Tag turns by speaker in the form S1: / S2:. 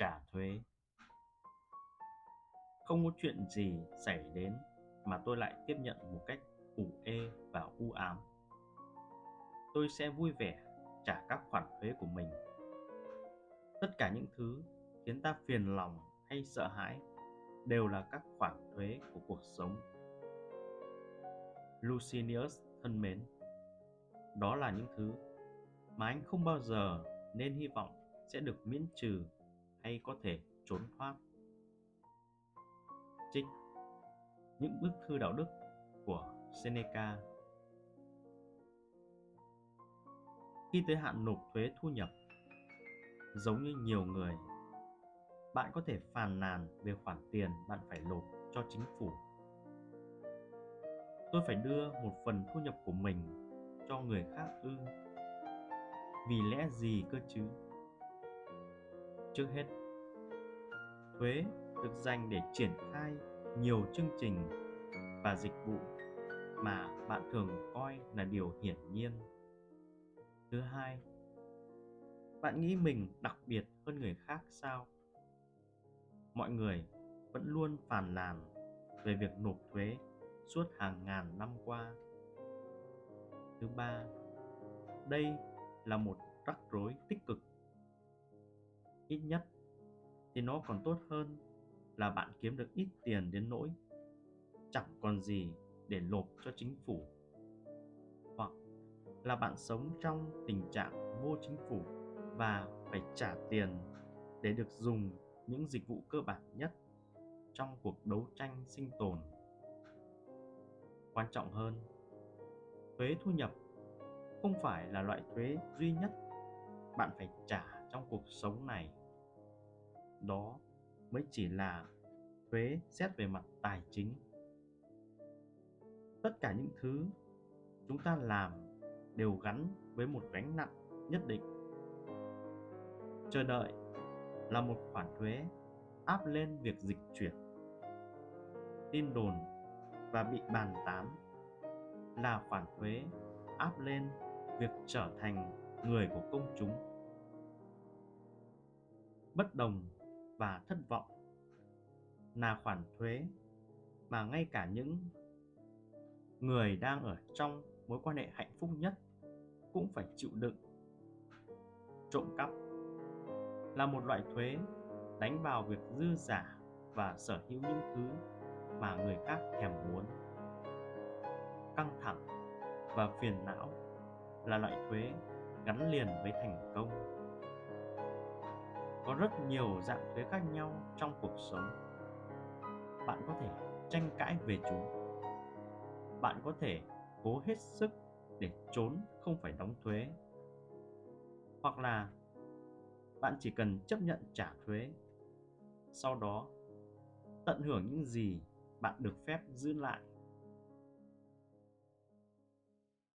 S1: trả thuế. Không có chuyện gì xảy đến mà tôi lại tiếp nhận một cách ủ ê và u ám. Tôi sẽ vui vẻ trả các khoản thuế của mình. Tất cả những thứ khiến ta phiền lòng hay sợ hãi đều là các khoản thuế của cuộc sống. Lucinius thân mến, đó là những thứ mà anh không bao giờ nên hy vọng sẽ được miễn trừ hay có thể trốn thoát. Trích những bức thư đạo đức của Seneca. Khi tới hạn nộp thuế thu nhập, giống như nhiều người, bạn có thể phàn nàn về khoản tiền bạn phải nộp cho chính phủ. Tôi phải đưa một phần thu nhập của mình cho người khác ư? Vì lẽ gì cơ chứ? Trước hết. Thuế được dành để triển khai nhiều chương trình và dịch vụ mà bạn thường coi là điều hiển nhiên. Thứ hai, bạn nghĩ mình đặc biệt hơn người khác sao? Mọi người vẫn luôn phàn nàn về việc nộp thuế suốt hàng ngàn năm qua. Thứ ba, đây là một rắc rối tích cực ít nhất. Thì nó còn tốt hơn là bạn kiếm được ít tiền đến nỗi chẳng còn gì để nộp cho chính phủ, hoặc là bạn sống trong tình trạng vô chính phủ và phải trả tiền để được dùng những dịch vụ cơ bản nhất trong cuộc đấu tranh sinh tồn. Quan trọng hơn, thuế thu nhập không phải là loại thuế duy nhất bạn phải trả trong cuộc sống này đó mới chỉ là thuế xét về mặt tài chính. Tất cả những thứ chúng ta làm đều gắn với một gánh nặng nhất định. Chờ đợi là một khoản thuế áp lên việc dịch chuyển. Tin đồn và bị bàn tán là khoản thuế áp lên việc trở thành người của công chúng. Bất đồng và thất vọng. Là khoản thuế mà ngay cả những người đang ở trong mối quan hệ hạnh phúc nhất cũng phải chịu đựng. Trộm cắp là một loại thuế đánh vào việc dư giả và sở hữu những thứ mà người khác thèm muốn. Căng thẳng và phiền não là loại thuế gắn liền với thành công có rất nhiều dạng thuế khác nhau trong cuộc sống. Bạn có thể tranh cãi về chúng. Bạn có thể cố hết sức để trốn không phải đóng thuế. Hoặc là bạn chỉ cần chấp nhận trả thuế. Sau đó, tận hưởng những gì bạn được phép giữ lại.